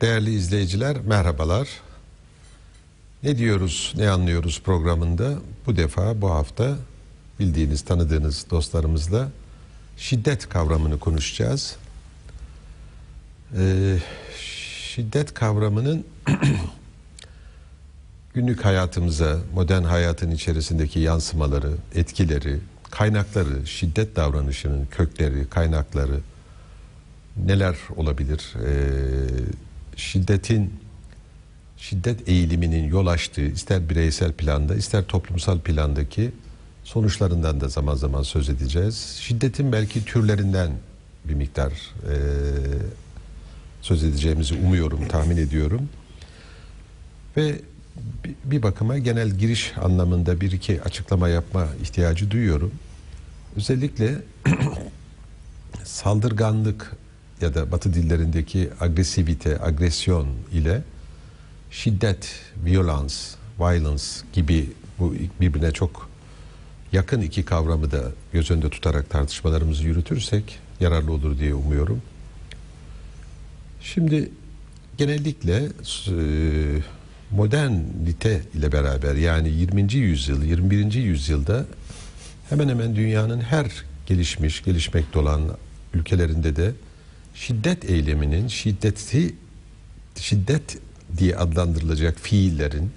Değerli izleyiciler merhabalar. Ne diyoruz, ne anlıyoruz programında bu defa bu hafta bildiğiniz, tanıdığınız dostlarımızla şiddet kavramını konuşacağız. Ee, şiddet kavramının günlük hayatımıza, modern hayatın içerisindeki yansımaları, etkileri, kaynakları, şiddet davranışının kökleri, kaynakları neler olabilir? Ee, şiddetin şiddet eğiliminin yol açtığı ister bireysel planda ister toplumsal plandaki sonuçlarından da zaman zaman söz edeceğiz. Şiddetin belki türlerinden bir miktar e, söz edeceğimizi umuyorum, tahmin ediyorum. Ve bir bakıma genel giriş anlamında bir iki açıklama yapma ihtiyacı duyuyorum. Özellikle saldırganlık ya da Batı dillerindeki agresivite, agresyon ile şiddet, violence, violence gibi bu birbirine çok yakın iki kavramı da göz önünde tutarak tartışmalarımızı yürütürsek yararlı olur diye umuyorum. Şimdi genellikle modernite ile beraber yani 20. yüzyıl, 21. yüzyılda hemen hemen dünyanın her gelişmiş, gelişmekte olan ülkelerinde de şiddet eyleminin, şiddeti şiddet diye adlandırılacak fiillerin,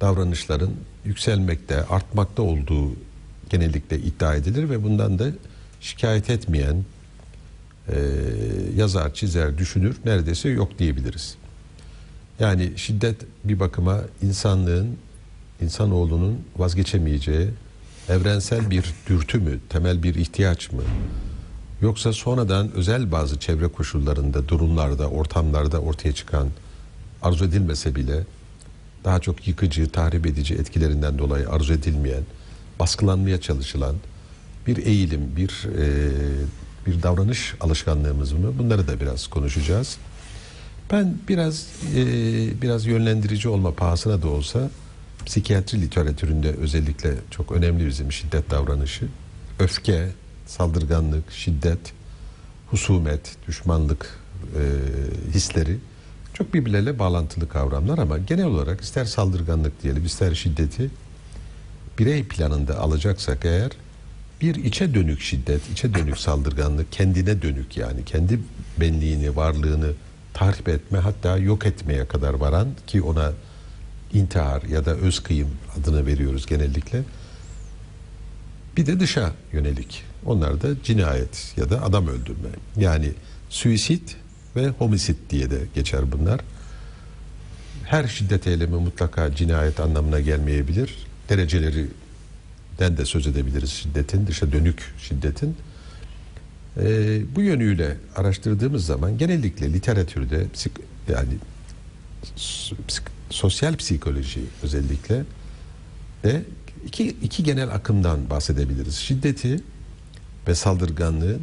davranışların yükselmekte, artmakta olduğu genellikle iddia edilir ve bundan da şikayet etmeyen e, yazar, çizer, düşünür neredeyse yok diyebiliriz. Yani şiddet bir bakıma insanlığın, insanoğlunun vazgeçemeyeceği evrensel bir dürtü mü, temel bir ihtiyaç mı? Yoksa sonradan özel bazı çevre koşullarında, durumlarda, ortamlarda ortaya çıkan arzu edilmese bile daha çok yıkıcı, tahrip edici etkilerinden dolayı arzu edilmeyen, baskılanmaya çalışılan bir eğilim, bir e, bir davranış alışkanlığımız mı? Bunları da biraz konuşacağız. Ben biraz e, biraz yönlendirici olma pahasına da olsa psikiyatri literatüründe özellikle çok önemli bizim şiddet davranışı. Öfke, saldırganlık, şiddet, husumet, düşmanlık e, hisleri çok birbirleriyle bağlantılı kavramlar ama genel olarak ister saldırganlık diyelim ister şiddeti birey planında alacaksak eğer bir içe dönük şiddet, içe dönük saldırganlık, kendine dönük yani kendi benliğini, varlığını tahrip etme hatta yok etmeye kadar varan ki ona intihar ya da öz kıyım adını veriyoruz genellikle. Bir de dışa yönelik. Onlar da cinayet ya da adam öldürme. Yani suisit ve homisit diye de geçer bunlar. Her şiddet eylemi mutlaka cinayet anlamına gelmeyebilir. Derecelerinden de söz edebiliriz şiddetin, dışa dönük şiddetin. Ee, bu yönüyle araştırdığımız zaman genellikle literatürde psik, yani sosyal psikoloji özellikle de iki, iki genel akımdan bahsedebiliriz. Şiddeti ve saldırganlığın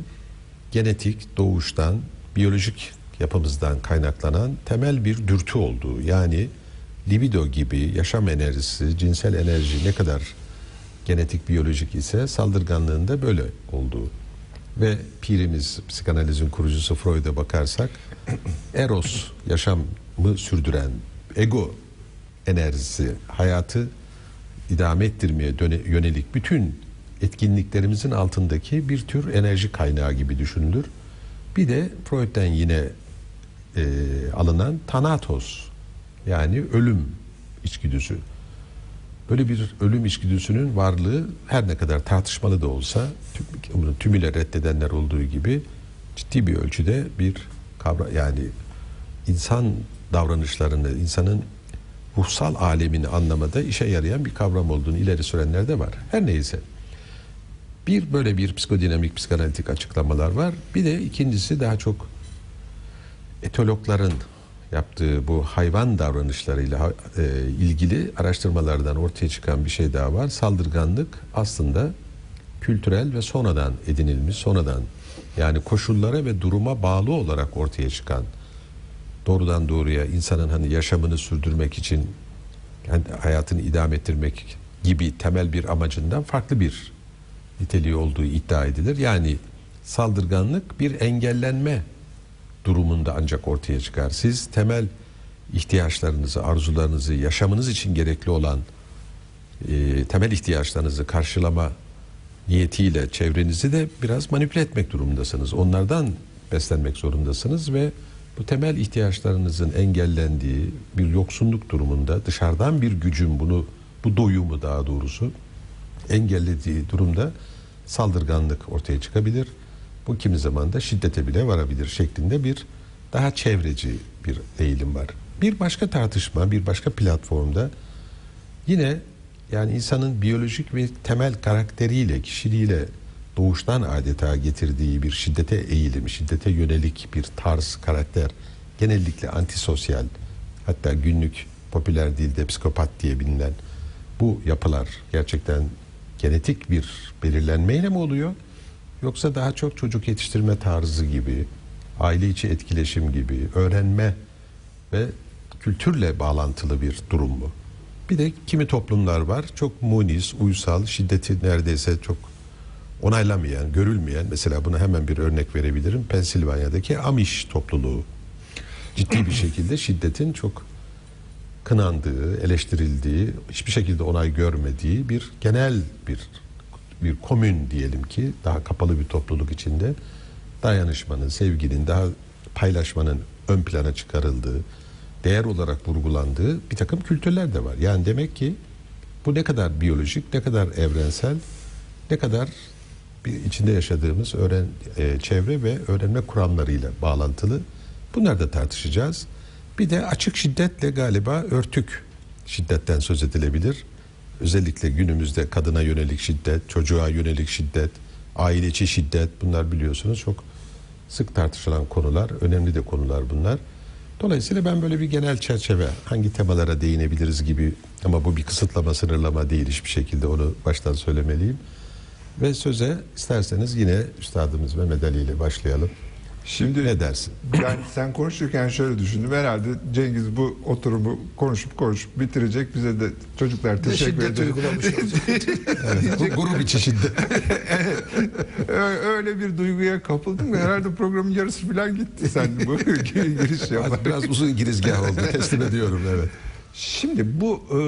genetik, doğuştan, biyolojik yapımızdan kaynaklanan temel bir dürtü olduğu yani libido gibi yaşam enerjisi, cinsel enerji ne kadar genetik, biyolojik ise saldırganlığın da böyle olduğu. Ve pirimiz, psikanalizin kurucusu Freud'a bakarsak eros, yaşamı sürdüren ego enerjisi, hayatı idame ettirmeye yönelik bütün etkinliklerimizin altındaki bir tür enerji kaynağı gibi düşünülür. Bir de Freud'den yine e, alınan tanatos yani ölüm içgüdüsü. Böyle bir ölüm içgüdüsünün varlığı her ne kadar tartışmalı da olsa tüm, tümüyle reddedenler olduğu gibi ciddi bir ölçüde bir kavra yani insan davranışlarını, insanın ruhsal alemini anlamada işe yarayan bir kavram olduğunu ileri sürenler de var. Her neyse. Bir böyle bir psikodinamik, psikanalitik açıklamalar var. Bir de ikincisi daha çok etologların yaptığı bu hayvan davranışlarıyla e, ilgili araştırmalardan ortaya çıkan bir şey daha var. Saldırganlık aslında kültürel ve sonradan edinilmiş, sonradan yani koşullara ve duruma bağlı olarak ortaya çıkan doğrudan doğruya insanın hani yaşamını sürdürmek için yani hayatını idame ettirmek gibi temel bir amacından farklı bir niteliği olduğu iddia edilir. Yani saldırganlık bir engellenme durumunda ancak ortaya çıkar. Siz temel ihtiyaçlarınızı, arzularınızı, yaşamınız için gerekli olan e, temel ihtiyaçlarınızı karşılama niyetiyle çevrenizi de biraz manipüle etmek durumundasınız. Onlardan beslenmek zorundasınız ve bu temel ihtiyaçlarınızın engellendiği bir yoksunluk durumunda dışarıdan bir gücün bunu bu doyumu daha doğrusu engellediği durumda saldırganlık ortaya çıkabilir. Bu kimi zaman da şiddete bile varabilir şeklinde bir daha çevreci bir eğilim var. Bir başka tartışma, bir başka platformda yine yani insanın biyolojik ve temel karakteriyle, kişiliğiyle doğuştan adeta getirdiği bir şiddete eğilim, şiddete yönelik bir tarz, karakter, genellikle antisosyal, hatta günlük popüler dilde psikopat diye bilinen bu yapılar gerçekten genetik bir belirlenmeyle mi oluyor? Yoksa daha çok çocuk yetiştirme tarzı gibi, aile içi etkileşim gibi, öğrenme ve kültürle bağlantılı bir durum mu? Bir de kimi toplumlar var çok muniz, uysal, şiddeti neredeyse çok onaylamayan, görülmeyen. Mesela buna hemen bir örnek verebilirim. Pensilvanya'daki Amish topluluğu ciddi bir şekilde şiddetin çok kınandığı, eleştirildiği, hiçbir şekilde onay görmediği bir genel bir bir komün diyelim ki daha kapalı bir topluluk içinde dayanışmanın, sevginin, daha paylaşmanın ön plana çıkarıldığı, değer olarak vurgulandığı bir takım kültürler de var. Yani demek ki bu ne kadar biyolojik, ne kadar evrensel, ne kadar bir içinde yaşadığımız öğren e, çevre ve öğrenme kuramlarıyla bağlantılı. Bunları da tartışacağız. Bir de açık şiddetle galiba örtük şiddetten söz edilebilir. Özellikle günümüzde kadına yönelik şiddet, çocuğa yönelik şiddet, aile içi şiddet bunlar biliyorsunuz çok sık tartışılan konular, önemli de konular bunlar. Dolayısıyla ben böyle bir genel çerçeve, hangi temalara değinebiliriz gibi ama bu bir kısıtlama, sınırlama değil hiçbir şekilde onu baştan söylemeliyim. Ve söze isterseniz yine üstadımız Mehmet Ali ile başlayalım. Şimdi ne dersin? Yani sen konuşurken şöyle düşündüm. Herhalde Cengiz bu oturumu konuşup konuşup bitirecek. Bize de çocuklar teşekkür şiddet ederim. uygulamış olacak. Evet, bu grup içi şiddet. Ö- Öyle bir duyguya kapıldım herhalde programın yarısı falan gitti sen bu giriş yaparak. biraz uzun girizgah oldu. Teslim ediyorum evet. Şimdi bu e,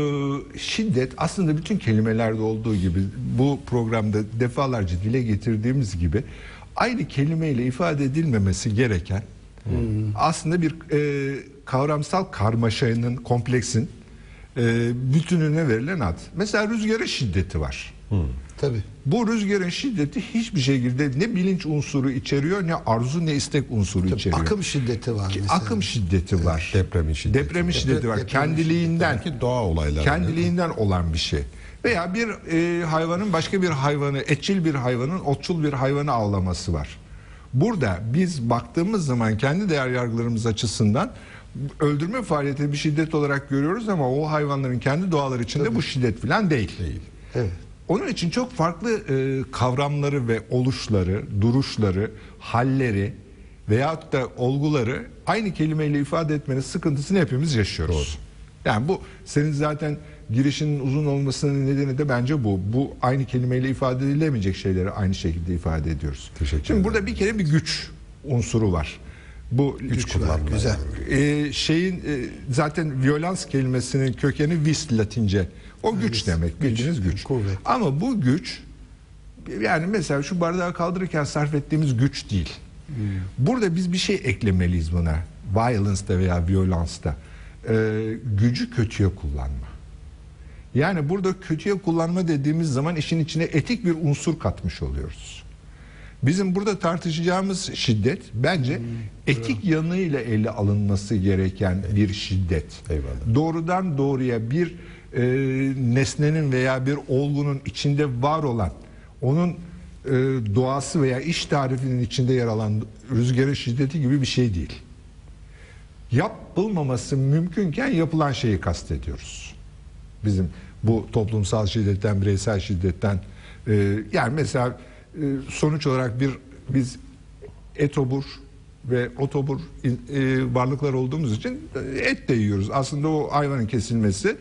şiddet aslında bütün kelimelerde olduğu gibi bu programda defalarca dile getirdiğimiz gibi aynı kelimeyle ifade edilmemesi gereken aslında bir e, kavramsal karmaşanın, kompleksin e, bütününe verilen ad. Mesela rüzgarın şiddeti var. Tabii. Bu rüzgarın şiddeti hiçbir şekilde ne bilinç unsuru içeriyor ne arzu ne istek unsuru içeriyor. Akım şiddeti var Ki mesela. Akım şiddeti var. Depremin şiddeti. Depremin şiddeti var. Depremin Kendiliğinden. Belki doğa olayları. Kendiliğinden olan bir şey. Veya bir e, hayvanın başka bir hayvanı, etçil bir hayvanın otçul bir hayvanı avlaması var. Burada biz baktığımız zaman kendi değer yargılarımız açısından öldürme faaliyeti bir şiddet olarak görüyoruz ama o hayvanların kendi doğaları içinde bu şiddet falan değil. Değil. Evet. Onun için çok farklı e, kavramları ve oluşları, duruşları, halleri veyahut da olguları aynı kelimeyle ifade etmenin sıkıntısını hepimiz yaşıyoruz. Yani bu senin zaten girişinin uzun olmasının nedeni de bence bu. Bu aynı kelimeyle ifade edilemeyecek şeyleri aynı şekilde ifade ediyoruz. Teşekkür Şimdi ederim. burada bir kere bir güç unsuru var. Bu güç, kullanma. Güzel. ee, şeyin e, zaten violans kelimesinin kökeni vis latince. O güç demek, bildiğiniz güç. kuvvet. Ama bu güç yani mesela şu bardağı kaldırırken sarf ettiğimiz güç değil. Burada biz bir şey eklemeliyiz buna. Violence'da veya violence'da. Ee, gücü kötüye kullanma. Yani burada kötüye kullanma dediğimiz zaman işin içine etik bir unsur katmış oluyoruz. Bizim burada tartışacağımız şiddet bence etik yanıyla ele alınması gereken bir şiddet. Eyvallah. Doğrudan doğruya bir e, nesnenin veya bir olgunun içinde var olan onun e, doğası veya iş tarifinin içinde yer alan rüzgarın şiddeti gibi bir şey değil. Yapılmaması mümkünken yapılan şeyi kastediyoruz. Bizim bu toplumsal şiddetten, bireysel şiddetten e, yani mesela sonuç olarak bir biz etobur ve otobur e, varlıklar olduğumuz için e, et de yiyoruz. Aslında o hayvanın kesilmesi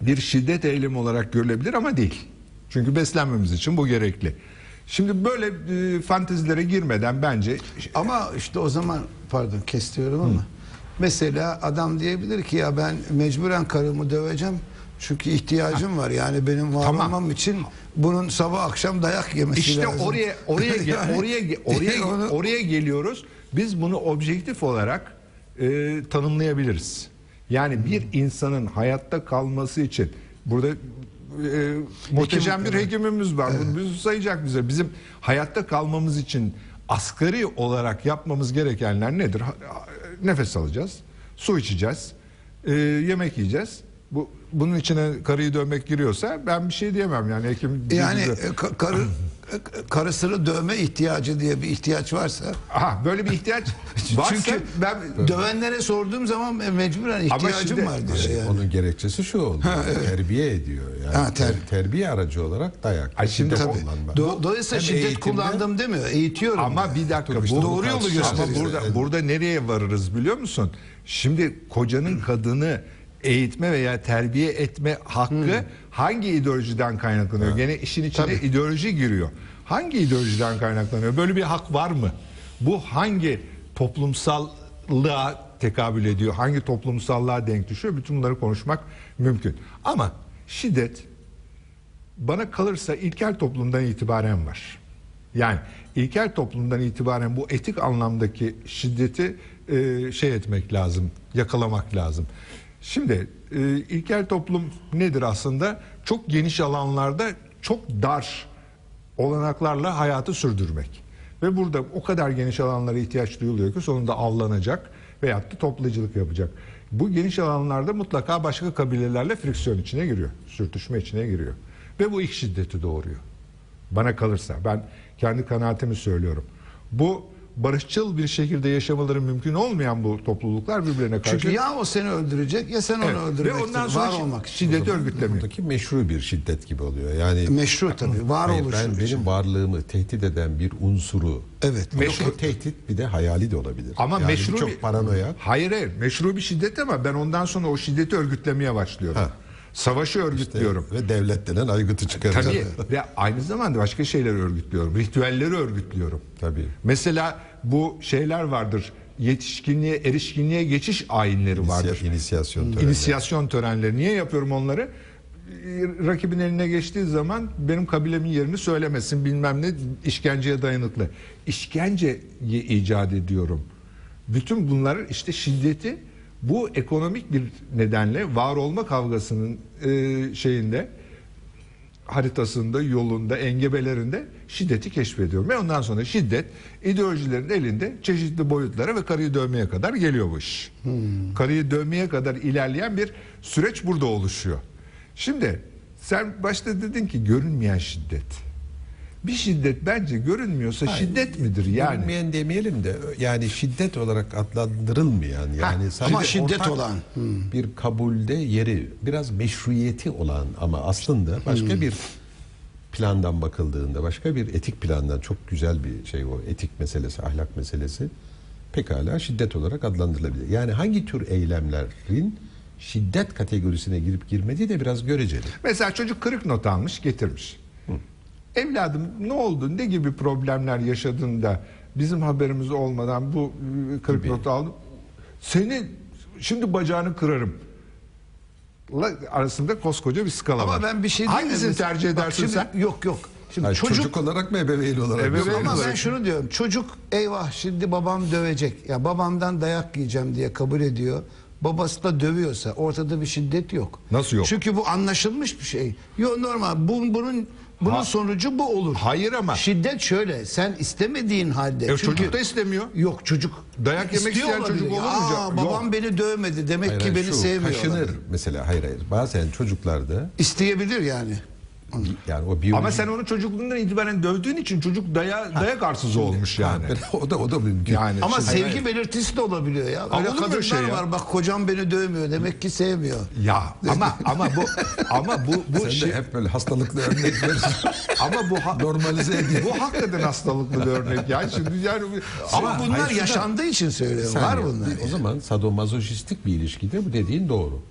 bir şiddet eylemi olarak görülebilir ama değil. Çünkü beslenmemiz için bu gerekli. Şimdi böyle e, fantezilere girmeden bence Ama işte o zaman pardon kestiyorum ama mesela adam diyebilir ki ya ben mecburen karımı döveceğim çünkü ihtiyacım var yani benim var Tamam. olmam için bunun sabah akşam dayak yemesi İşte lazım. oraya oraya ge- Yani- oraya oraya Onu- oraya geliyoruz. Biz bunu objektif olarak e, tanımlayabiliriz. Yani bir insanın hayatta kalması için burada e, muhteşem bir hekimimiz var. Bunu bizi sayacak bize. Bizim hayatta kalmamız için asgari olarak yapmamız gerekenler nedir? Nefes alacağız, su içeceğiz, e, yemek yiyeceğiz. Bu bunun içine karıyı dövmek giriyorsa ben bir şey diyemem yani hekim yani e, ka- karı e, karısını dövme ihtiyacı diye bir ihtiyaç varsa Aha böyle bir ihtiyaç varsa çünkü ben dövenlere sorduğum zaman e, mecburen ihtiyacım şimdi- var diyor Şey, yani. Onun gerekçesi şu oldu. Terbiye ediyor. Yani Ha, ter- ter- terbiye aracı olarak dayak. Ay, şimdi tabii. kullanma. Do- dolayısıyla Hem şiddet eğitimde- kullandım demiyor. Eğitiyorum. ama yani. bir dakika bu doğru yolu Ama gösteriyor. burada burada nereye varırız biliyor musun? Şimdi kocanın kadını eğitme veya terbiye etme hakkı hangi ideolojiden kaynaklanıyor? Gene işin içine ideoloji giriyor. Hangi ideolojiden kaynaklanıyor? Böyle bir hak var mı? Bu hangi toplumsallığa tekabül ediyor? Hangi toplumsallığa denk düşüyor? Bütün bunları konuşmak mümkün. Ama şiddet bana kalırsa ilkel toplumdan itibaren var. Yani ilkel toplumdan itibaren bu etik anlamdaki şiddeti e, şey etmek lazım, yakalamak lazım. Şimdi e, ilkel toplum nedir aslında? Çok geniş alanlarda çok dar olanaklarla hayatı sürdürmek. Ve burada o kadar geniş alanlara ihtiyaç duyuluyor ki sonunda avlanacak veyahut da toplayıcılık yapacak. Bu geniş alanlarda mutlaka başka kabilelerle friksiyon içine giriyor. Sürtüşme içine giriyor. Ve bu ilk şiddeti doğuruyor. Bana kalırsa ben kendi kanaatimi söylüyorum. Bu barışçıl bir şekilde yaşamaları mümkün olmayan bu topluluklar birbirine karşı Çünkü ya o seni öldürecek ya sen onu Evet. ve öldürmektir. ondan sonra var olmak şiddeti örgütlemiyor. Buradaki meşru bir şiddet gibi oluyor. Yani Meşru tabii. Var Hayır, oluşu ben için. benim varlığımı tehdit eden bir unsuru Evet. Meşru o tehdit bir de hayali de olabilir. Ama yani meşru çok paranoya. Hayır hayır meşru bir şiddet ama ben ondan sonra o şiddeti örgütlemeye başlıyorum. Ha. Savaşı örgütlüyorum. Ve devlet denen aygıtı çıkaracak. Tabii ve aynı zamanda başka şeyleri örgütlüyorum. Ritüelleri örgütlüyorum. Tabii. Mesela bu şeyler vardır. Yetişkinliğe, erişkinliğe geçiş ayinleri vardır. İnisiyasyon töreni. İnisiyasyon törenleri. Niye yapıyorum onları? Rakibin eline geçtiği zaman benim kabilemin yerini söylemesin bilmem ne işkenceye dayanıklı. İşkenceyi icat ediyorum. Bütün bunlar işte şiddeti bu ekonomik bir nedenle var olma kavgasının e, şeyinde haritasında, yolunda, engebelerinde şiddeti keşfediyorum. Ve ondan sonra şiddet ideolojilerin elinde çeşitli boyutlara ve karıyı dövmeye kadar geliyor bu iş. Karıyı dövmeye kadar ilerleyen bir süreç burada oluşuyor. Şimdi sen başta dedin ki görünmeyen şiddet. Bir şiddet bence görünmüyorsa şiddet midir yani? Görünmeyen demeyelim de yani şiddet olarak adlandırılmayan yani sadece ama şiddet olan. bir kabulde yeri biraz meşruiyeti olan ama aslında başka bir plandan bakıldığında başka bir etik plandan çok güzel bir şey o etik meselesi ahlak meselesi pekala şiddet olarak adlandırılabilir. Yani hangi tür eylemlerin şiddet kategorisine girip girmediği de biraz göreceli. Mesela çocuk kırık not almış getirmiş. Evladım ne oldu ne gibi problemler yaşadın da bizim haberimiz olmadan bu e, kırık Gibi. notu aldım. Seni şimdi bacağını kırarım. La- arasında koskoca bir skala var. Ama ben bir şey diyeyim mi? Hangisini Mesela- tercih Bak edersin şimdi- sen? Yok yok. Şimdi Yani çocuk, çocuk, olarak mı ebeveyn olarak mı? Ebeveyn ama olarak. ben şunu diyorum. Çocuk eyvah şimdi babam dövecek. Ya babamdan dayak yiyeceğim diye kabul ediyor. Babası da dövüyorsa ortada bir şiddet yok. Nasıl yok? Çünkü bu anlaşılmış bir şey. Yok normal. Bu, bunun bunun Ha- sonucu bu olur. Hayır ama. Şiddet şöyle. Sen istemediğin halde. E, çocuk da istemiyor. Yok çocuk. Dayak yemek istiyor isteyen çocuk olabilir. olur mu Aa, canım? babam Yok. beni dövmedi. Demek Hayır, ki hayır, beni şu, sevmiyor. Kaşınır olabilir. mesela hayır hayır. Bazen çocuklarda İsteyebilir yani. Yani o biyolojik Ama sen onu çocukluğundan itibaren dövdüğün için çocuk daya, dayak arsızı olmuş yani. o da o da mümkün. Yani Ama şimdi- sevgi belirtisi de olabiliyor ya. Öyle olur mu kadınlar şey ya? var bak kocam beni dövmüyor demek ki sevmiyor. Ya ama ama bu ama bu bu Sen şey de hep böyle hastalıklı örnek verirsin. ama bu ha- Normalize ediyor. bu hakikaten hastalıklı bir örnek ya. Şimdi yani Ama ama bunlar hayır, şurada- yaşandığı için söylüyorum. Var bunlar. O zaman sadomazoşistik bir ilişkide bu dediğin doğru.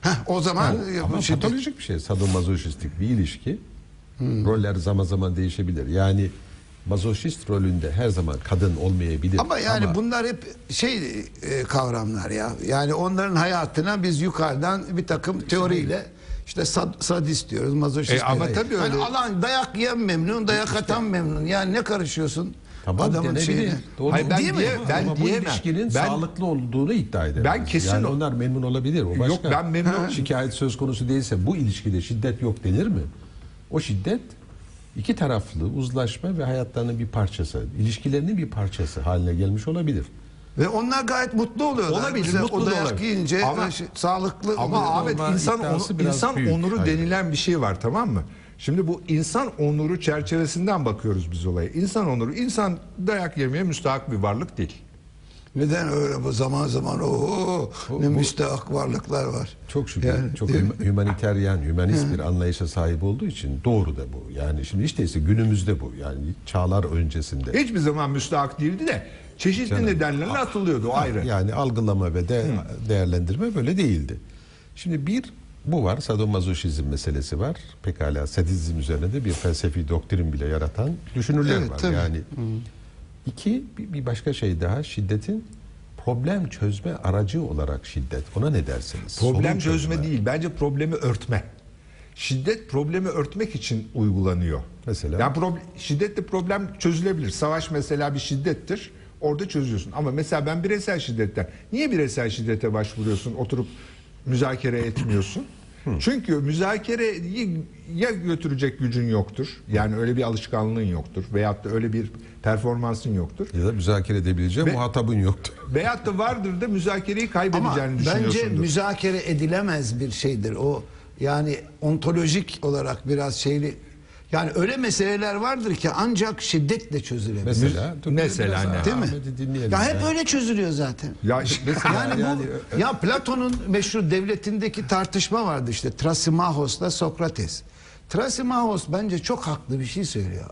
Heh, o zaman Ama şimdi- patolojik bir şey sadomazoşistik bir ilişki. Roller zaman zaman değişebilir. Yani mazoşist rolünde her zaman kadın olmayabilir. Ama yani bunlar hep şey e, kavramlar ya. Yani onların hayatına biz yukarıdan bir takım teoriyle işte sad, sadist diyoruz, mazoşist. E, ama tabii Yani öyle. alan dayak yiyen memnun, dayak atan memnun. Yani ne karışıyorsun? Tamam adamın şeyine? Doğru. Hayır, ben diye- ben Ama bu diyemem. ilişkinin Ben- sağlıklı olduğunu iddia ederim. Ben kesin yani o- onlar memnun olabilir. O başka. Yok, ben memnun- Şikayet söz konusu değilse bu ilişkide şiddet yok denir mi? O şiddet iki taraflı uzlaşma ve hayatlarının bir parçası, ilişkilerinin bir parçası haline gelmiş olabilir. Ve onlar gayet mutlu oluyorlar. Olabilir, Mesela mutlu o dayak olabilir. yiyince Ama- şey, sağlıklı Ama. Ahmet insan onu, insan büyük. onuru Hayır. denilen bir şey var tamam mı? Şimdi bu insan onuru çerçevesinden bakıyoruz biz olaya. İnsan onuru, insan dayak yemeye müstahak bir varlık değil. Neden öyle bu zaman zaman o ne müstahak varlıklar var. Çok şükür. Yani, çok hümaniteryen, hümanist bir anlayışa sahip olduğu için doğru da bu. Yani şimdi işte ise günümüzde bu. Yani çağlar öncesinde. Hiçbir zaman müstahak değildi de çeşitli Canım. nedenlerle atılıyordu o ayrı. Yani algılama ve de değerlendirme böyle değildi. Şimdi bir bu var, sadomazoşizm meselesi var. Pekala sadizm üzerine de bir felsefi doktrin bile yaratan düşünürler Evet, var. tabii. Yani iki bir, bir başka şey daha şiddetin problem çözme aracı olarak şiddet. Ona ne dersiniz? Problem Sorun çözme değil, bence problemi örtme. Şiddet problemi örtmek için uygulanıyor. Mesela? Yani problem, şiddetle problem çözülebilir. Savaş mesela bir şiddettir. Orada çözüyorsun. Ama mesela ben bireysel şiddetten niye bireysel şiddete başvuruyorsun? Oturup müzakere etmiyorsun. Çünkü müzakereyi ya götürecek gücün yoktur. Yani öyle bir alışkanlığın yoktur. Veyahut da öyle bir performansın yoktur. Ya da müzakere edebileceğim Ve- muhatabın yoktur. Veyahut da vardır da müzakereyi Ama kaybedeceğini bence düşünüyorsundur. müzakere edilemez bir şeydir. O yani ontolojik olarak biraz şeyli yani öyle meseleler vardır ki ancak şiddetle çözülebilir. Mesela, dur, Mesela ne? Değil mi? Dinleyelim Ya hep öyle çözülüyor zaten. Ya Yani, Yani, bu ya Platon'un meşhur devletindeki tartışma vardı işte Trasimahos'la Sokrates. Trasimahos bence çok haklı bir şey söylüyor.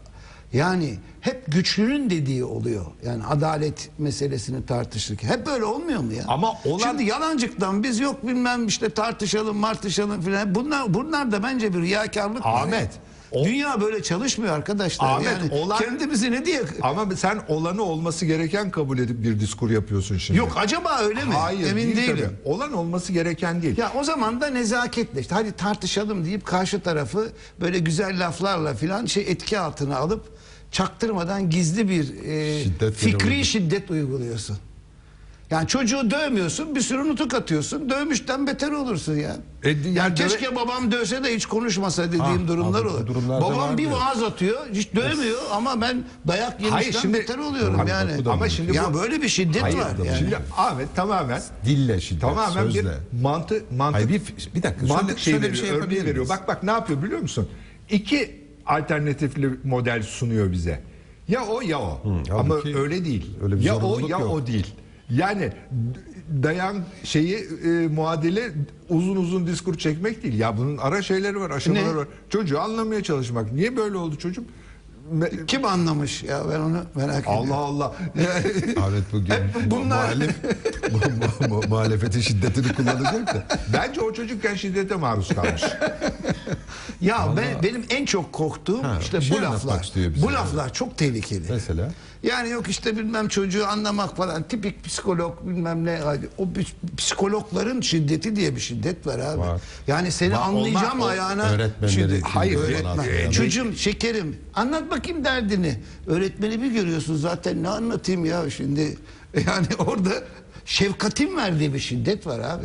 Yani hep güçlünün dediği oluyor. Yani adalet meselesini tartışırken. Hep böyle olmuyor mu ya? Ama olan- Şimdi yalancıktan biz yok bilmem işte tartışalım martışalım filan. Bunlar, bunlar da bence bir riyakarlık. Ahmet, ya. O- Dünya böyle çalışmıyor arkadaşlar. Ahmet, yani olan- kendimizi ne diye... Ama sen olanı olması gereken kabul edip bir diskur yapıyorsun şimdi. Yok acaba öyle mi? Hayır, Emin değil değilim. tabii. Olan olması gereken değil. Ya o zaman da nezaketle işte hadi tartışalım deyip karşı tarafı böyle güzel laflarla filan şey etki altına alıp çaktırmadan gizli bir e, Şiddet fikri fenomeni. şiddet uyguluyorsun. Yani çocuğu dövmüyorsun bir sürü nutuk atıyorsun dövmüşten beter olursun ya. E, yani yani döve- keşke babam dövse de hiç konuşmasa dediğim Ha, durumlar abi bu olur. babam var bir diyor. vaaz atıyor hiç dövmüyor ama ben dayak yemişten Hayır, şimdi- beter oluyorum Abi, yani. bu da Ama bir- şimdi ya bu- böyle bir şiddet Hayır, var yani. Şimdi Ahmet tamamen Dille şiddet, tamamen sözle. bir mantı mantık Hayır, bir- bir dakika, mantık şöyle- şey şöyle bir veriyor, şey örneği yapabilir veriyor. miyiz? Bak bak ne yapıyor biliyor musun? İki alternatifli model sunuyor bize. Ya o ya o. Ama halbuki öyle değil. öyle bir ya o zorunluluk ya yok. o değil. Yani dayan şeyi e, muadili uzun uzun diskur çekmek değil. Ya bunun ara şeyleri var, aşamaları Ne? var. Çocuğu anlamaya çalışmak. Niye böyle oldu çocuğum? Me- Kim anlamış ya ben onu merak ediyorum. Allah Allah. Ahmet bugün bunlar- muhalif, mu, mu, mu, muhalefetin şiddetini kullanacak da. Bence o çocukken şiddete maruz kalmış. Ya ben, benim en çok korktuğum Ha, işte bir şey bu anlatmak laflar. istiyor bize Bu laflar çok tehlikeli. Mesela? Yani yok işte bilmem çocuğu anlamak falan tipik psikolog bilmem ne o ps- psikologların şiddeti diye bir şiddet var abi. Var. Yani seni Var, anlayacağım onlar- o ayağına eğitim Hayır öğretmen. atıyor. Çocuğum şekerim anlat bakayım derdini. Öğretmeni bir görüyorsun zaten ne anlatayım ya şimdi. Yani orada şefkatin verdiği bir şiddet var abi.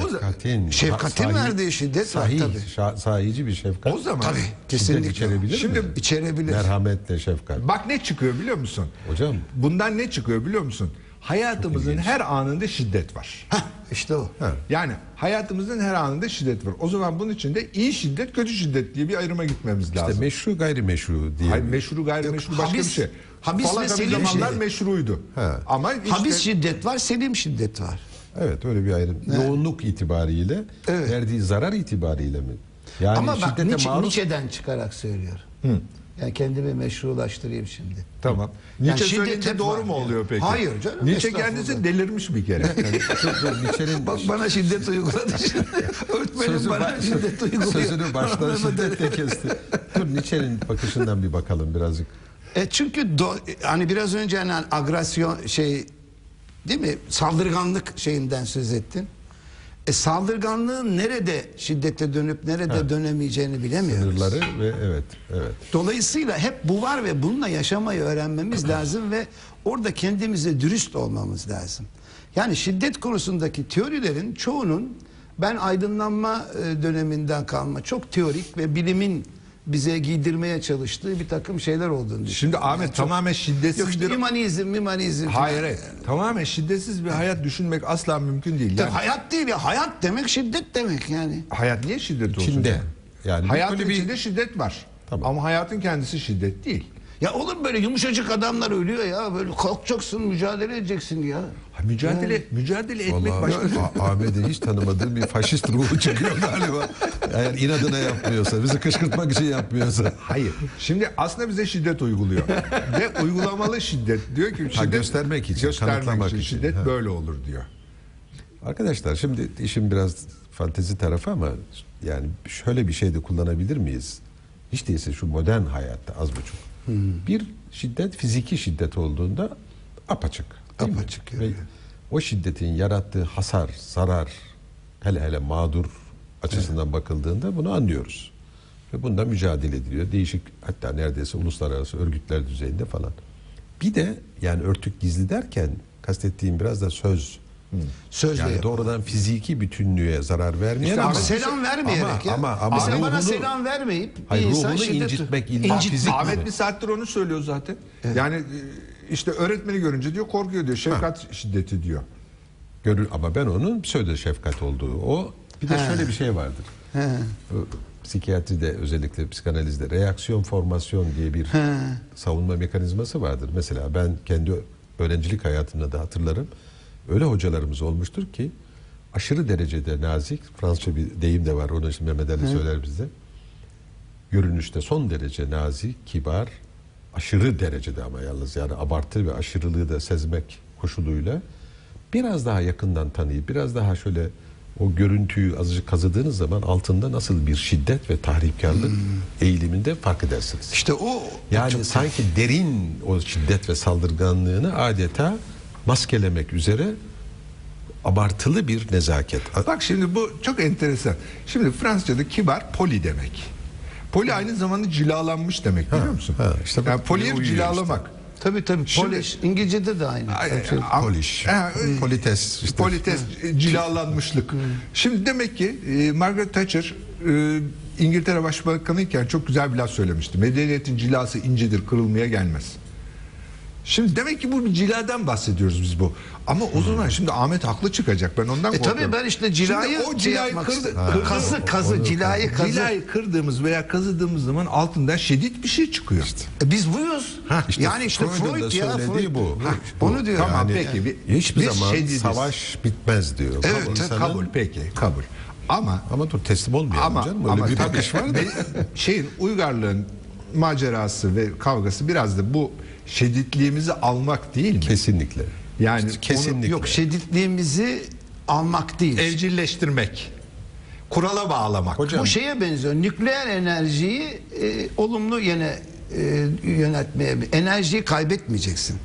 Şefkatin, Şefkatin sahi- verdiği şiddet var sahih, tabii. sahici bir şefkat. O zaman Tabii kesinlikle. içerebilir Şimdi mi? içerebilir. Merhametle şefkat. Bak ne çıkıyor biliyor musun? Hocam. Bundan ne çıkıyor biliyor musun? Hayatımızın her anında şiddet var. Hah, işte o. Yani hayatımızın her anında şiddet var. O zaman bunun içinde iyi şiddet, kötü şiddet diye bir ayrıma gitmemiz İşte lazım. meşru gayrimeşru diye. Hayır meşru gayrimeşru başka habis- bir şey. habis ve Falaka bir selim zamanlar şiddet. meşruydu. He. Ama işte Habis şiddet var, selim şiddet var. Evet öyle bir ayrım. Yoğunluk itibariyle, Evet. verdiği zarar itibariyle mi? Yani Ama bak şiddete Nietzsche, maruz Nietzsche'den çıkarak söylüyor. Yani kendimi meşrulaştırayım şimdi. tamam. Yani Nietzsche hep doğru var mu yani. oluyor peki? Hayır canım, Nietzsche kendisi delirmiş bir kere. Nietzsche'nin Bak bana şiddet uyguladı şimdi. Öğretmenim sözü, bana ba- şiddet uyguluyor. sözünü baştan şiddetle kesti. Dur Nietzsche'nin bakışından bir bakalım birazcık. E çünkü do- hani biraz önce hani agresyon şey değil mi? Saldırganlık şeyinden söz ettin. E saldırganlığın nerede şiddete dönüp nerede dönemeyeceğini bilemiyoruz. Sınırları ve evet, evet. Dolayısıyla hep bu var ve bununla yaşamayı öğrenmemiz lazım ve orada kendimize dürüst olmamız lazım. Yani şiddet konusundaki teorilerin çoğunun ben aydınlanma e, döneminden kalma çok teorik ve bilimin bize giydirmeye çalıştığı bir takım şeyler olduğunu düşünüyorum. Şimdi Ahmet tamamen şiddetsiz Yok işte bir... ümanizm, ümanizm. Hayır, hayır. Tamamen şiddetsiz bir hayat düşünmek asla mümkün değil. Yani hayat değil ya. Hayat demek şiddet demek yani. hayat niye şiddet olsun? İçinde. canım? Yani Hayatın bir- içinde şiddet var. Tamam. Ama hayatın kendisi şiddet değil. Ya olur böyle yumuşacık adamlar ölüyor ya. Böyle kalkacaksın, mücadele edeceksin ya. Ha, mücadele mücadele etmek Vallahi başka. A- Ahmet'in hiç tanımadığı bir faşist ruhu çıkıyor galiba. Eğer inadına yapmıyorsa, bizi kışkırtmak için yapmıyorsa. Hayır. Şimdi aslında bize şiddet uyguluyor. Ve uygulamalı şiddet diyor ki şiddet göstermek için, kanıtlamak için. şiddet Ha. böyle olur diyor. Arkadaşlar şimdi işin biraz fantezi tarafı ama yani şöyle bir şey de kullanabilir miyiz? Hiç değilse şu modern hayatta az buçuk. Bir şiddet fiziki şiddet olduğunda apaçık. Apaçık, Ve evet. o şiddetin yarattığı hasar, zarar hele hele mağdur açısından bakıldığında bunu anlıyoruz. Ve bundan mücadele ediliyor. Değişik hatta neredeyse uluslararası örgütler düzeyinde falan. Bir de yani örtük gizli derken kastettiğim biraz da söz. Sözle Yani yapalım. doğrudan fiziki bütünlüğe zarar vermeyen İşte ama, Ama selam vermeyerek ama, ya. ama, ama Mesela bana ruhunu- selam vermeyip bir Hayır, insan ruhunu şiddet... incitmek illa İncit- fizik- Ahmet bir saattir onu söylüyor zaten. Yani e, işte öğretmeni görünce diyor korkuyor diyor. Şefkat şiddeti diyor. görür ama ben onun pseudo şefkat olduğu o bir de şöyle bir şey vardır. Psikiyatride özellikle psikanalizde reaksiyon formasyon diye bir savunma mekanizması vardır. Mesela ben kendi öğrencilik hayatımda da hatırlarım. Öyle hocalarımız olmuştur ki aşırı derecede nazik, Fransızca bir deyim de var onu şimdi Mehmet Ali söyler bize. Görünüşte son derece nazik, kibar, aşırı derecede ama yalnız yani abartı ve aşırılığı da sezmek koşuluyla biraz daha yakından tanıyıp biraz daha şöyle o görüntüyü azıcık kazıdığınız zaman altında nasıl bir şiddet ve tahripkarlık eğiliminde fark edersiniz. İşte o Yani sanki derin o şiddet ve saldırganlığını adeta maskelemek üzere abartılı bir nezaket. Bak şimdi bu çok enteresan. Şimdi Fransızca'da kibar poli demek. Poli aynı zamanda cilalanmış demek biliyor musun? ha, işte bak, yani poliye uyuyor cilalamak. tabii tabii Şimdi- polish İngilizce'de de aynı. Ay, Tabii. am- Polish, Ha, polites işte. Polites, e, cilalanmışlık. Şimdi demek ki e, Margaret Thatcher e, İngiltere Başbakanı iken çok güzel bir laf söylemişti. Medeniyetin cilası incedir, kırılmaya gelmez. Şimdi demek ki bu bir ciladan bahsediyoruz biz bu. Ama o zaman şimdi Ahmet haklı çıkacak. Ben ondan E korkuyorum. tabii ben işte cilayı Şimdi o şey cilayı yapmak kırdı- istedim. kırdı- Kazı kazı cilayı kazı. Cilayı kırdığımız veya kazıdığımız zaman altından şiddet bir şey çıkıyor. E biz buyuz. işte yani işte Freud'un Freud ya. söylediği Freud. bu. Ha, onu diyor. Tamam Yani. peki. Bir, Hiçbir biz zaman şedidiz. savaş bitmez diyor. Evet, tabii, insanın- Kabul peki kabul. Ama Ama dur teslim olmayalım ama canım. Öyle ama bir tabii bakış var da. şeyin uygarlığın macerası ve kavgası biraz da bu şiddetliğimizi almak değil mi? Kesinlikle. Yani İşte kesinlikle. Yok şiddetliğimizi almak değil. evcilleştirmek. Kurala bağlamak. Hocam- Bu şeye benziyor. Nükleer enerjiyi e, olumlu yine e, yönetmeye enerjiyi kaybetmeyeceksin.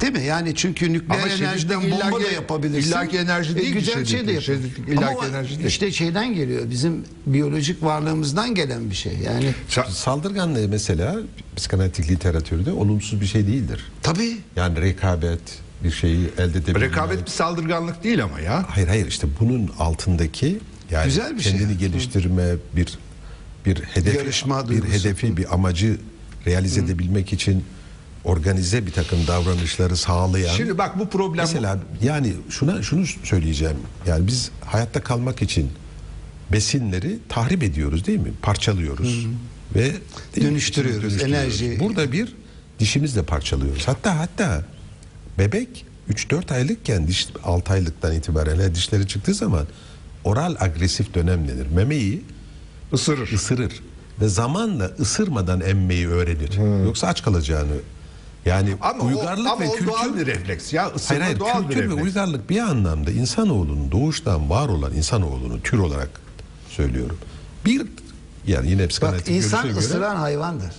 Değil mi? Yani çünkü nükleer Ama enerjiden şiddetlik bomba da illaki- yapabilirsin. illaki enerji değil ki güzel şey de şiddetlik. yapabilirsin. Şiddetlik illaki Ama o enerji değil. işte şeyden geliyor. Bizim biyolojik varlığımızdan gelen bir şey. Yani Sa- Saldırganlığı mesela psikanalitik literatürde olumsuz bir şey değildir. tabii Yani rekabet bir şeyi elde edebilmek. Rekabet bir saldırganlık değil ama ya. Hayır hayır işte bunun altındaki yani Güzel bir şey. kendini geliştirme bir bir hedef Yarışma bir duygusu. hedefi bir amacı realize edebilmek için organize bir takım davranışları sağlayan Şimdi bak bu problem Mesela yani şuna şunu söyleyeceğim. Yani biz hayatta kalmak için besinleri tahrip ediyoruz değil mi? Parçalıyoruz ve değil mi? Dönüştürüyoruz, enerji- Burada bir dişimizle parçalıyoruz. Hatta hatta bebek 3-4 aylıkken diş 6 aylıktan itibaren yani dişleri çıktığı zaman oral agresif dönem denir. Memeyi ısırır. ısırır ve zamanla ısırmadan emmeyi öğrenir. Yoksa aç kalacağını yani Ama uygarlık o, ama ve o kültür doğal bir refleks ya. Hayır hayır doğal bir kültür ve refleks. uygarlık bir anlamda insanoğlunun doğuştan var olan insanoğlunu tür olarak söylüyorum. Bir yani yine bak psikanalitik insan görüşe göre ısıran hayvandır.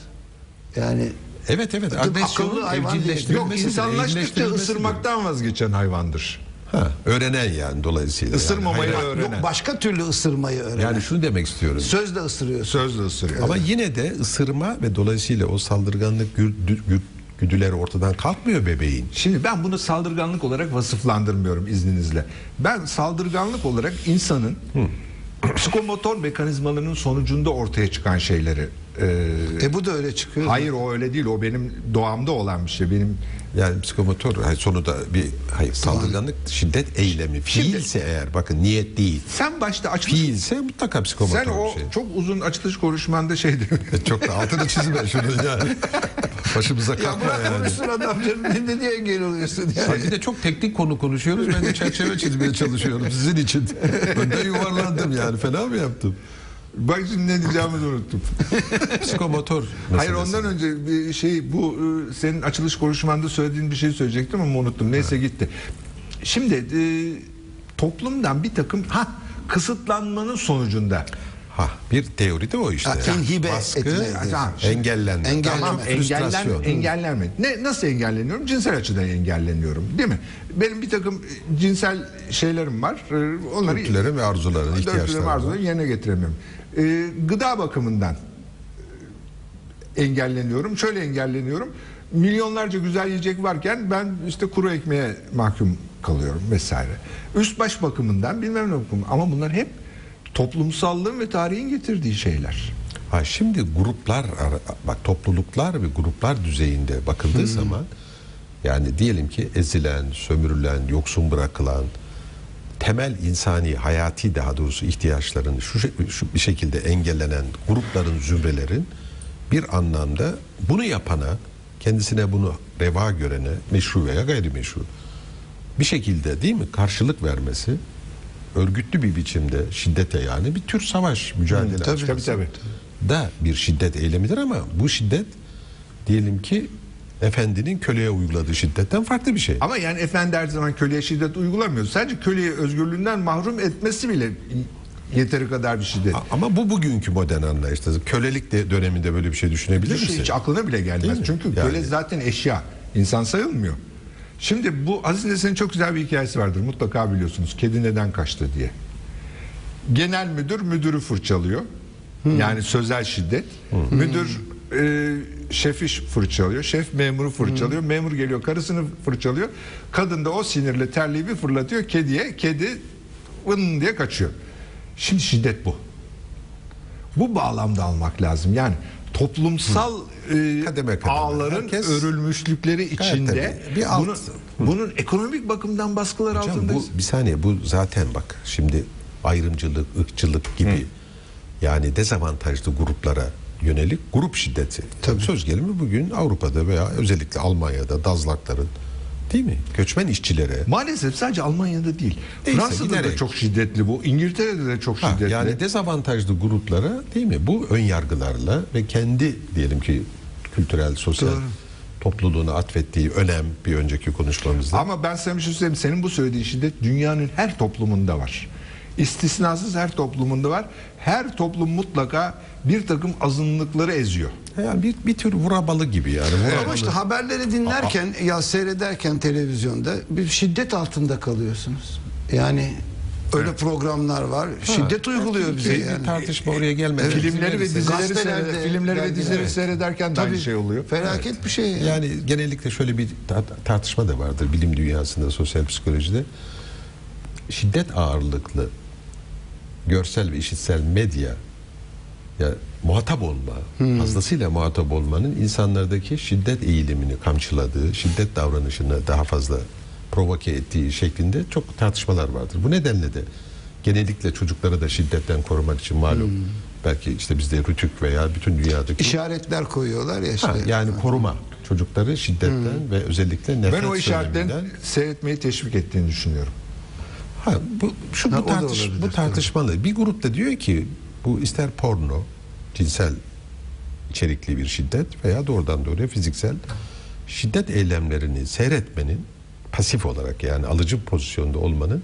Yani Evet evet Akıllı hayvan değil. Yok insanlaştıkça ısırmaktan vazgeçen hayvandır. Ha, öğrenen yani dolayısıyla. Isırmamayı yani, öğrenen. Yok başka türlü ısırmayı öğren. yani şunu demek istiyorum. Sözle ısırıyorsun. Sözle ısırıyor. Ama yine de ısırma ve dolayısıyla o saldırganlık gü- gü- gü- güdüleri ortadan kalkmıyor bebeğin. Şimdi ben bunu saldırganlık olarak vasıflandırmıyorum izninizle. Ben saldırganlık olarak insanın psikomotor mekanizmalarının sonucunda ortaya çıkan şeyleri e, E bu da öyle çıkıyor. hayır o öyle değil o benim doğamda olan bir şey benim Yani psikomotor hayır, sonunda bir hayır saldırganlık şiddet eylemi fiilse eğer bakın niyet değil. sen başta açılış Fiilse mutlaka psikomotor sen o bir şey. çok uzun açılış konuşmanda şey dedin. Çok da altını çizme şunu yani. Başımıza Ya kalkma bırak yani. konuşsun adam canım diye engel oluyorsun yani. Sen bir de çok teknik konu konuşuyoruz. Ben de çerçeve çizmeye çalışıyorum sizin için. Ben de yuvarlandım yani. Fena mı yaptım? Bak şimdi ne diyeceğimi de unuttum. Psikomotor Hayır ondan önce bir şey bu e, senin açılış konuşmanda söylediğin bir şey söyleyecektim ama unuttum. Neyse gitti. Şimdi e, toplumdan bir takım ha kısıtlanmanın sonucunda Ha, bir teori de o işte. Ha, inhibe Baskı, etme. Ha, engellenme. Engelleme. Tamam, engellen, engellenme. Ne, nasıl engelleniyorum? Cinsel açıdan engelleniyorum. Değil mi? Benim bir takım e, cinsel şeylerim var. E, Onları ve arzuların, Dürtülerimi, var. arzularımı yerine getiremiyorum. E, gıda bakımından engelleniyorum. Şöyle engelleniyorum. Milyonlarca güzel yiyecek varken ben işte kuru ekmeğe mahkum kalıyorum vesaire. Üst baş bakımından bilmem ne bakımından. Ama bunlar hep toplumsallığın ve tarihin getirdiği şeyler. Ha şimdi gruplar bak topluluklar ve gruplar düzeyinde bakıldığı zaman yani diyelim ki ezilen, sömürülen, yoksun bırakılan temel insani hayati daha doğrusu ihtiyaçların şu, şu bir şekilde engellenen grupların zümrelerin bir anlamda bunu yapana kendisine bunu reva görene meşru veya gayrimeşru bir şekilde değil mi karşılık vermesi örgütlü bir biçimde şiddete yani bir tür savaş mücadele tabii, açıkçası tabii, da bir şiddet eylemidir ama bu şiddet diyelim ki efendinin köleye uyguladığı şiddetten farklı bir şey. Ama yani efendi her zaman köleye şiddet uygulamıyor. Sadece köleyi özgürlüğünden mahrum etmesi bile yeteri kadar bir şiddet. Ama bu bugünkü modern anlayışta kölelik de döneminde böyle bir şey düşünebilir Hiç, misin? hiç aklına bile gelmez. Çünkü Yani. köle zaten eşya. İnsan sayılmıyor. Şimdi bu Aziz Nesin'in çok güzel bir hikayesi vardır. Mutlaka biliyorsunuz. Kedi neden kaçtı diye. Genel müdür müdürü fırçalıyor. Yani sözel şiddet. Müdür e, şefi fırçalıyor. Şef memuru fırçalıyor. Memur geliyor karısını fırçalıyor. Kadın da o sinirle terliği bir fırlatıyor kediye. Kedi vın diye kaçıyor. Şimdi şiddet bu. Bu bağlamda almak lazım. Yani toplumsal e, Kademe kademe. ağların Herkes- örülmüşlükleri içinde tabii. Bir alt- bunun, bunun ekonomik bakımdan baskılar Hocam altındayız. bu bir saniye bu zaten bak şimdi ayrımcılık, ırkçılık gibi yani dezavantajlı gruplara yönelik grup şiddeti. Tabii. Söz gelimi bugün Avrupa'da veya özellikle Almanya'da dazlakların değil mi? Göçmen işçilere Maalesef sadece Almanya'da değil. Neyse, Fransa'da da giderek. çok şiddetli bu. İngiltere'de de çok Ha, şiddetli. yani dezavantajlı gruplara değil mi? Bu ön yargılarla ve kendi diyelim ki kültürel, sosyal topluluğuna atfettiği önem bir önceki konuşmamızda. Ama ben sana bir şey söyleyeyim. Senin bu söylediğin şiddet dünyanın her toplumunda var. İstisnasız her toplumunda var. Her toplum mutlaka bir takım azınlıkları eziyor. Yani bir, bir tür vurabalı gibi yani. Vurabalı. Ama işte haberleri dinlerken ya seyrederken televizyonda bir şiddet altında kalıyorsunuz. Yani öyle programlar var. Şiddet uyguluyor bize yani. Bir tartışma oraya gelmedi. Evet. Filmleri ve dizileri, seyreder, filmleri ve dizileri seyrederken de aynı şey oluyor. Felaket bir şey. Yani. Yani genellikle şöyle bir tar- tartışma da vardır bilim dünyasında, sosyal psikolojide. Şiddet ağırlıklı görsel ve işitsel medya ya muhatap olma, fazlasıyla muhatap olmanın insanlardaki şiddet eğilimini kamçıladığı, şiddet davranışını daha fazla provoke ettiği şeklinde çok tartışmalar vardır. Bu nedenle de genellikle çocukları da şiddetten korumak için malum belki işte bizde Rütük veya bütün dünyadaki İşaretler koyuyorlar ya işte. Ha, yani koruma çocukları şiddetten ve özellikle nefret Ben o söyleminden- seyretmeyi teşvik ettiğini düşünüyorum. Ha, bu şu Ha, bu, tartış, bu tartışmalı. Bir grup da diyor ki bu ister porno, cinsel içerikli bir şiddet veya doğrudan doğruya fiziksel şiddet eylemlerini seyretmenin pasif olarak yani alıcı pozisyonda olmanın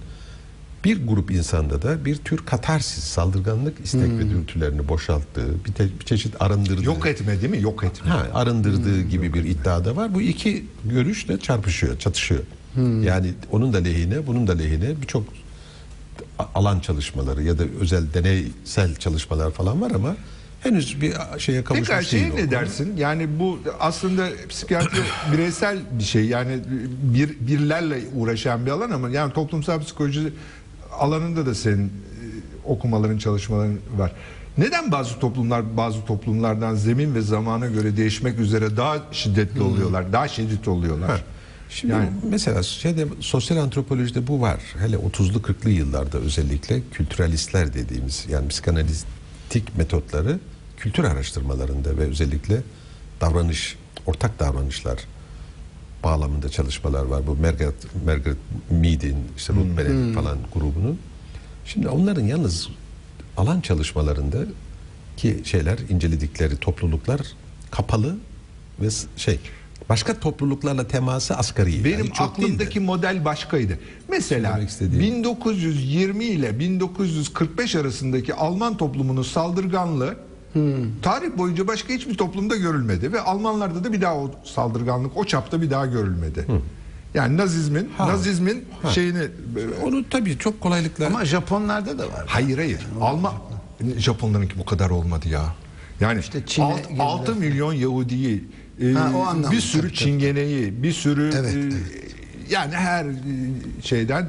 bir grup insanda da bir tür katarsis, saldırganlık istek Hmm. ve dürtülerini boşalttığı, bir, te- bir çeşit arındırdığı. Yok etme değil mi? Yok etme. Ha, arındırdığı gibi bir iddia da var. Bu iki görüş de çarpışıyor, çatışıyor. Yani onun da lehine, bunun da lehine birçok alan çalışmaları ya da özel deneysel çalışmalar falan var ama henüz bir şeye kavuşmuş Tekrar değil. şey o ne konu. dersin? Yani bu aslında psikiyatri bireysel bir şey. Yani bir birlerle uğraşan bir alan ama yani toplumsal psikoloji alanında da senin e, okumaların, çalışmaların var. Neden bazı toplumlar bazı toplumlardan zemin ve zamana göre değişmek üzere daha şiddetli oluyorlar, daha şiddet oluyorlar? Şimdi Yani- mesela şeyde sosyal antropolojide bu var. Hele 30'lu 40'lı yıllarda özellikle kültüralistler dediğimiz yani psikanalistik metotları kültür araştırmalarında ve özellikle davranış, ortak davranışlar bağlamında çalışmalar var. Bu Margaret, Margaret Mead'in, işte Ruth Benedict falan grubunun. Şimdi onların yalnız alan çalışmalarında ki şeyler inceledikleri topluluklar kapalı ve şey başka topluluklarla teması asgari. Benim Yani çok aklımdaki değildi. model başkaydı. Mesela Söylemek istediğim. 1920 ile 1945 arasındaki Alman toplumunun saldırganlığı tarih boyunca başka hiçbir toplumda görülmedi ve Almanlarda da bir daha o saldırganlık o çapta bir daha görülmedi. Yani Nazizmin Ha. Nazizmin şeyini onu tabii çok kolaylıkla Ama Japonlarda da var. Hayır hayır. Alman Japonlarınki bu kadar olmadı ya. Yani İşte Çin'e alt- girdiler. 6 milyon Yahudi'yi, e, Ha, o anlamda. bir sürü Tabii, tabii. Çingeneyi, bir sürü Evet, e, evet. yani her şeyden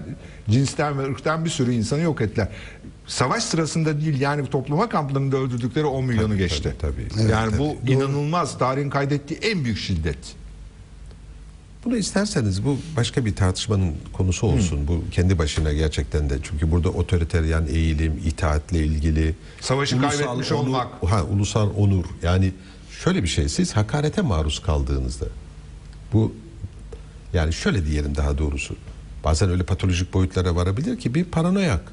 cinsten ve ırktan bir sürü insanı yok ettiler. Savaş sırasında değil yani topluma kamplarında öldürdükleri 10 milyonu Tabii, geçti. tabii, tabii. yani bu inanılmaz tarihin kaydettiği en büyük şiddet. Bunu isterseniz bu başka bir tartışmanın konusu olsun. Bu kendi başına gerçekten de çünkü burada otoriteryen eğilim, itaatle ilgili Savaşı kaybetmiş onur, olmak. Ha, ulusal onur. Yani şöyle bir şey siz hakarete maruz kaldığınızda bu yani şöyle diyelim daha doğrusu. Bazen öyle patolojik boyutlara varabilir ki bir paranoyak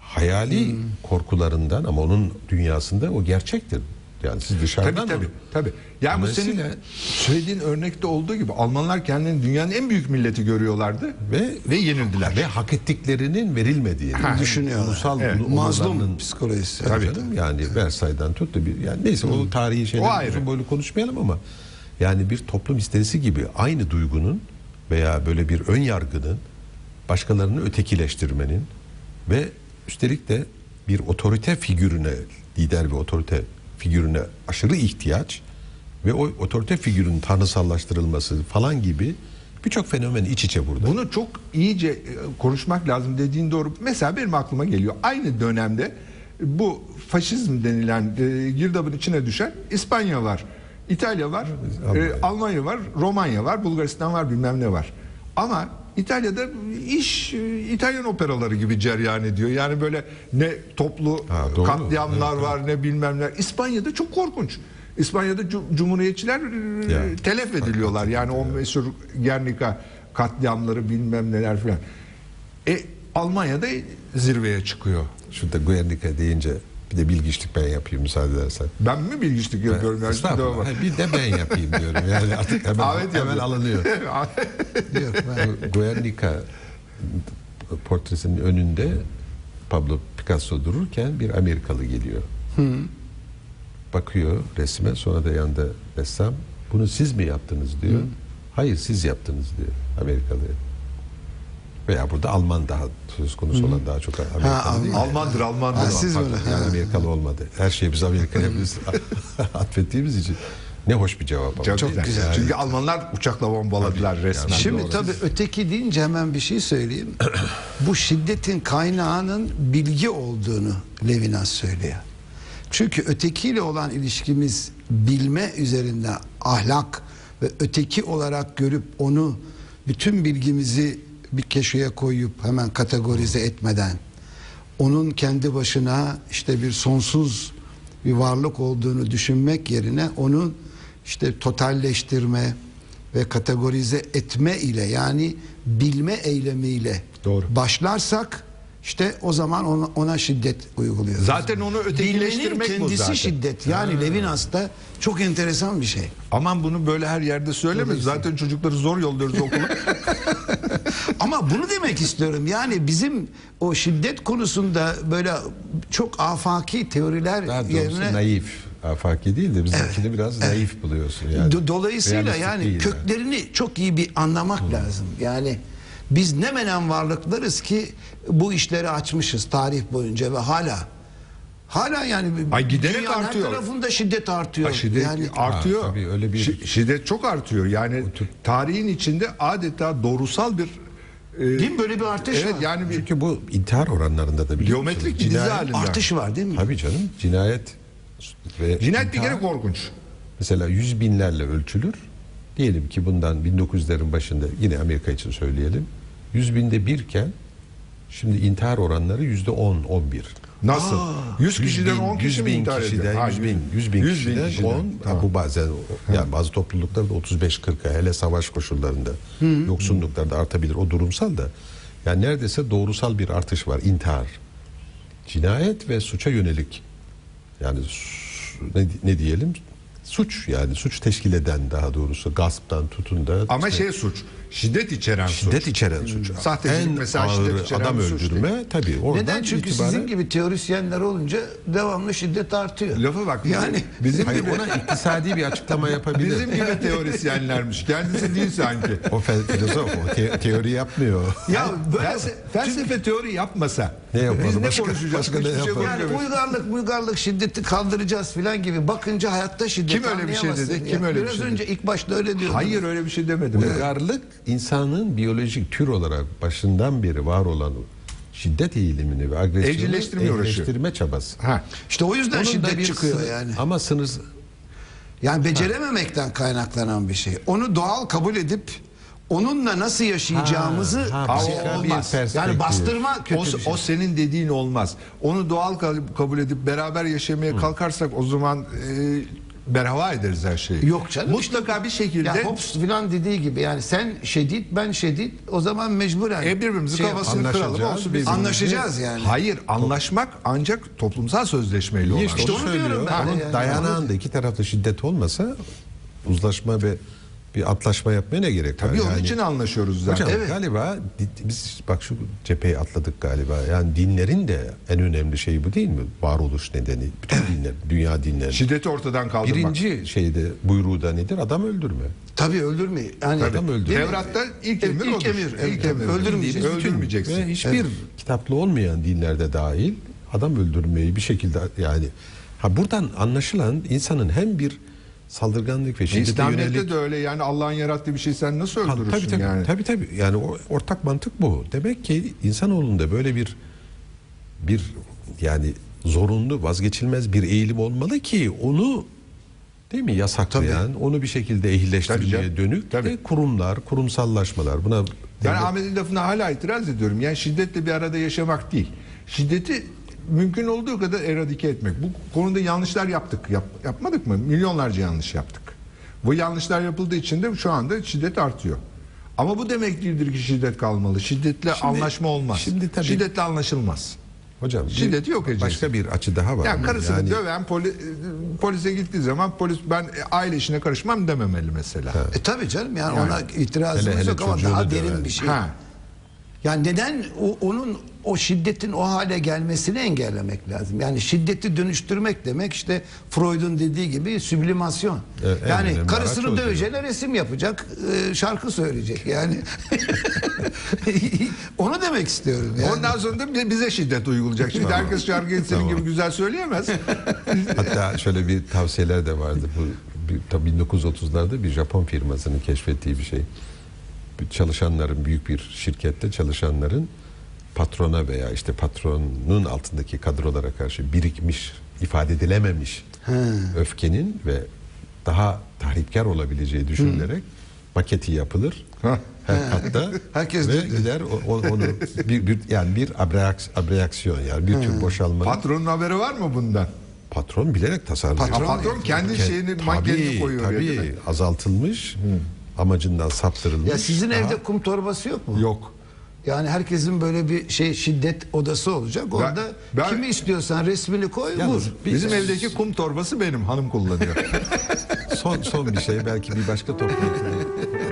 hayali korkularından ama onun dünyasında o gerçektir. Yani siz dışarıdan Tabii tabii. onu- tabii. Yani bu senin söylediğin örnekte olduğu gibi Almanlar kendilerini dünyanın en büyük milleti görüyorlardı ve ve yenildiler. ve hak ettiklerinin verilmediğini Düşünüyorlar. Ulusal Evet. Mazlum psikolojisi. Tabii canım yani Versay'dan tut da bir yani neyse o tarihi ayrı. uzun boylu konuşmayalım ama yani bir toplum histerisi gibi aynı duygunun veya böyle bir ön yargının başkalarını ötekileştirmenin ve üstelik de bir otorite figürüne lider ve otorite figürüne aşırı ihtiyaç ve o otorite figürünün tanrısallaştırılması falan gibi birçok fenomen iç içe burada. Bunu çok iyice e, konuşmak lazım dediğin doğru. Mesela benim aklıma geliyor. Aynı dönemde bu faşizm denilen e, girdabın içine düşen İspanya var. İtalya var, e, Almanya var, Romanya var, Bulgaristan var, bilmem ne var. Ama İtalya'da iş İtalyan operaları gibi ceryan ediyor. Yani böyle ne toplu Ha, doğru. katliamlar var ne bilmem ne. İspanya'da çok korkunç. İspanya'da cu- cumhuriyetçiler e, Ya. telef ediliyorlar. Yani o meşhur Gernika katliamları bilmem neler filan. E Almanya'da zirveye çıkıyor. Şurada Guernica deyince bir de bilgiçlik ben yapayım müsaade edersen. Ben mi bilgiçlik yapıyorum? Yani Estağfurullah. ama- Ha, Bir de ben yapayım diyorum. Yani artık hemen, Ahmet hemen yapıyor. alınıyor. Ben- Bu Guernica portresinin önünde Pablo Picasso dururken bir Amerikalı geliyor. Bakıyor resme sonra da yanında ressam bunu siz mi yaptınız diyor. Hayır siz yaptınız diyor Amerikalı. Veya burada Alman daha söz konusu olan daha çok Amerikalı Alman. değil. Almandır Almandır. Ha, siz Pardon, böyle, yani ha. Amerikalı olmadı. Her şeyi biz Amerika'ya biz atfettiğimiz için ne hoş bir cevap ama. Çok, Çok güzel. güzel. Çünkü Almanlar uçakla bombaladılar Tabii. resmen. Yani Şimdi doğru. tabii öteki deyince hemen bir şey söyleyeyim. Bu şiddetin kaynağının bilgi olduğunu Levinas söylüyor. Çünkü ötekiyle olan ilişkimiz bilme üzerinden ahlak ve öteki olarak görüp onu bütün bilgimizi bir keşeye koyup hemen kategorize etmeden onun kendi başına işte bir sonsuz bir varlık olduğunu düşünmek yerine onun işte totalleştirme ve kategorize etme ile yani bilme eylemiyle Doğru. başlarsak işte o zaman ona, ona şiddet uyguluyoruz. Zaten onu ötekileştirmek Bilmenin bu kendisi zaten. şiddet. Yani Levinas'ta çok enteresan bir şey. Aman bunu böyle her yerde söyleme. Zaten çocukları zor yolluyoruz okula. Ama bunu demek istiyorum. Yani bizim o şiddet konusunda böyle çok afaki teoriler Daha doğrusu yerine naif. Afaki değil de bizimkini biraz naif buluyorsun yani. Do- Dolayısıyla Realistik yani köklerini çok iyi bir anlamak lazım. Yani biz ne menen varlıklarız ki bu işleri açmışız tarih boyunca ve hala hala yani Ay giderek artıyor. her tarafında şiddet artıyor. Ha, şiddet yani artıyor. Ha, tabii öyle bir- Şi- şiddet çok artıyor. Yani tarihin içinde adeta doğrusal bir e, değil mi böyle bir artış evet var? yani bir Çünkü bu intihar oranlarında da bir dizi Cinayet- halinde. Artış var değil mi? Tabii canım cinayet ve cinayet bir intihar kere korkunç. mesela yüz binlerle ölçülür. Diyelim ki bundan 1900'lerin başında yine Amerika için söyleyelim. Yüz binde birken şimdi intihar oranları yüzde 10, 11. Nasıl? 100 kişiden 10 100 kişi mi bin intihar ediyor? kişiden, Ha, 100 bin, 100 bin 100 bin kişiden, kişiden. 10, Tamam. bu bazen yani bazı topluluklarda 35-40'a hele savaş koşullarında yoksunluklarda artabilir o durumsal da yani neredeyse doğrusal bir artış var intihar cinayet ve suça yönelik yani ne, ne diyelim suç yani suç teşkil eden daha doğrusu gasptan tutun da Ama işte şey suç, şiddet içeren şiddet suç. içeren suç. Sahtecilik en mesela ağır şiddet içeren adam bir suç öldürme tabii oradan Neden? Çünkü itibaren sizin gibi teorisyenler olunca devamlı şiddet artıyor. Lafa bak. Yani bizim Hayır gibi ona iktisadi bir açıklama yapabilir. bizim gibi teorisyenlermiş. Kendisi değil sanki. O filozof o te- teori yapmıyor. ya böyle Felsefe, felsefe teori yapmasa Ne yapalım? biz ne Başka- konuşacağız? başka ne şey yapalım? Yani konuşamıyoruz. uygarlık uygarlık şiddeti kaldıracağız filan gibi bakınca hayatta şiddeti Kim öyle bir şey dedi? ya. Kim öyle bir Biraz şey önce ilk başta öyle diyordunuz. Hayır öyle bir şey demedim. Uygarlık insanın biyolojik tür olarak başından beri var olan şiddet eğilimini ve agresyonu Evcilleştirmeye uğraşıyor. evcilleştirme çabası. Ha. İşte o yüzden Onun şiddet bir çıkıyor sınır- yani. Ama sınır Yani becerememekten kaynaklanan bir şey. Onu doğal kabul edip onunla nasıl yaşayacağımızı Ha, ha, şey olmaz. Yani bastırma kötü O, bir şey. o senin dediğin olmaz. Onu doğal kabul edip beraber yaşamaya kalkarsak o zaman e, berhava ederiz her şeyi. Yok canım. Mutlaka bir şekilde Ya Hobbes filan dediği gibi yani sen şiddet ben şiddet o zaman mecburen e, birbirimizin şey kafasını anlaşacağız, kıralım olsun. birbirimizi- anlaşacağız yani. Hayır anlaşmak ancak toplumsal sözleşmeyle olan. işte onu söylüyor. diyorum ben Onun yani. dayanağında iki tarafta şiddet olmasa uzlaşma ve bir antlaşma yapmaya ne gerek var? Tabii onun Yani- için anlaşıyoruz zaten. Hocam Evet. galiba biz bak şu cepheyi atladık galiba. Yani dinlerin de en önemli şeyi bu değil mi? Varoluş nedeni. Bütün dinler, dünya dinleri. Şiddeti ortadan kaldırmak. Birinci şeyde buyruğu da nedir? Adam öldürme. Tabii öldürme. Yani Adam öldürme. Değil mi? Tevrat'ta ilk Evet, emir ilk odur. emir, evet, İlk emir. Öldürmeyeceksin. Öldürmeyeceksin. Ve hiçbir kitaplı olmayan dinlerde dahil adam öldürmeyi bir şekilde yani ha buradan anlaşılan insanın hem bir saldırganlık ve şiddete İslamiyet'te yönelik de öyle yani Allah'ın yarattığı bir şey sen nasıl öldürürsün tabii tabii, yani? tabii tabii yani o, ortak mantık bu. Demek ki insanoğlunda böyle bir bir yani zorunlu vazgeçilmez bir eğilim olmalı ki onu değil mi yasaklayan, onu bir şekilde Tabii ehilleştirmeye dönük Tabii. de kurumlar, kurumsallaşmalar buna Ben devlet- Ahmet'in lafına hala itiraz ediyorum. Yani şiddetle bir arada yaşamak değil. Şiddeti mümkün olduğu kadar eradike etmek. Bu konuda yanlışlar yaptık. Yap, yapmadık mı? Milyonlarca yanlış yaptık. Bu yanlışlar yapıldığı için de şu anda şiddet artıyor. Ama bu demek değildir ki şiddet kalmalı. Şiddetle Şimdi- anlaşma olmaz. şimdi tabii- Şiddetle anlaşılmaz. Hocam Şiddeti yok edeceksin. Başka bir açı daha var. Yani karısını Yani- döven poli- polise gittiği zaman polis ben aile işine karışmam dememeli mesela. E tabii canım yani, ona itirazımız Hele hele yok ama daha derin bir şey. Ha. Yani neden o, onun o şiddetin o hale gelmesini engellemek lazım. Yani şiddeti dönüştürmek demek işte Freud'un dediği gibi süblimasyon. Evet, yani önemli karısını döveceğine resim yapacak, e, şarkı söyleyecek. Yani onu demek istiyorum. Yani. Ondan sonra da bize şiddet uygulayacak. Şimdi herkes şarkıyı senin gibi güzel söyleyemez. Hatta şöyle bir tavsiyeler de vardı. Bu tabii 1930'larda bir Japon firmasının keşfettiği bir şey. Bir Çalışanların büyük bir şirkette çalışanların patrona veya işte patronun altındaki kadrolara karşı birikmiş, ifade edilememiş öfkenin ve daha tahripkar olabileceği düşünülerek maketi yapılır. Hah. Her katta Herkes ve de- gider o- o- onu bir, bir yani bir abreks- abreaksiyon yani bir tür boşalmanın Patronun haberi var mı bundan? Patron bilerek tasarlıyor. Patron, patron kendi Ke- şeyini tabii, koyuyor. Tabii mi? azaltılmış, amacından saptırılmış. Ya sizin Daha- evde kum torbası yok mu? Yok. Yani herkesin böyle bir şey şiddet odası olacak. Orada ben- kimi istiyorsan resmini koy Yalnız vur. bir- Bizim evdeki kum torbası benim hanım kullanıyor. son son bir şey belki bir başka toplantıda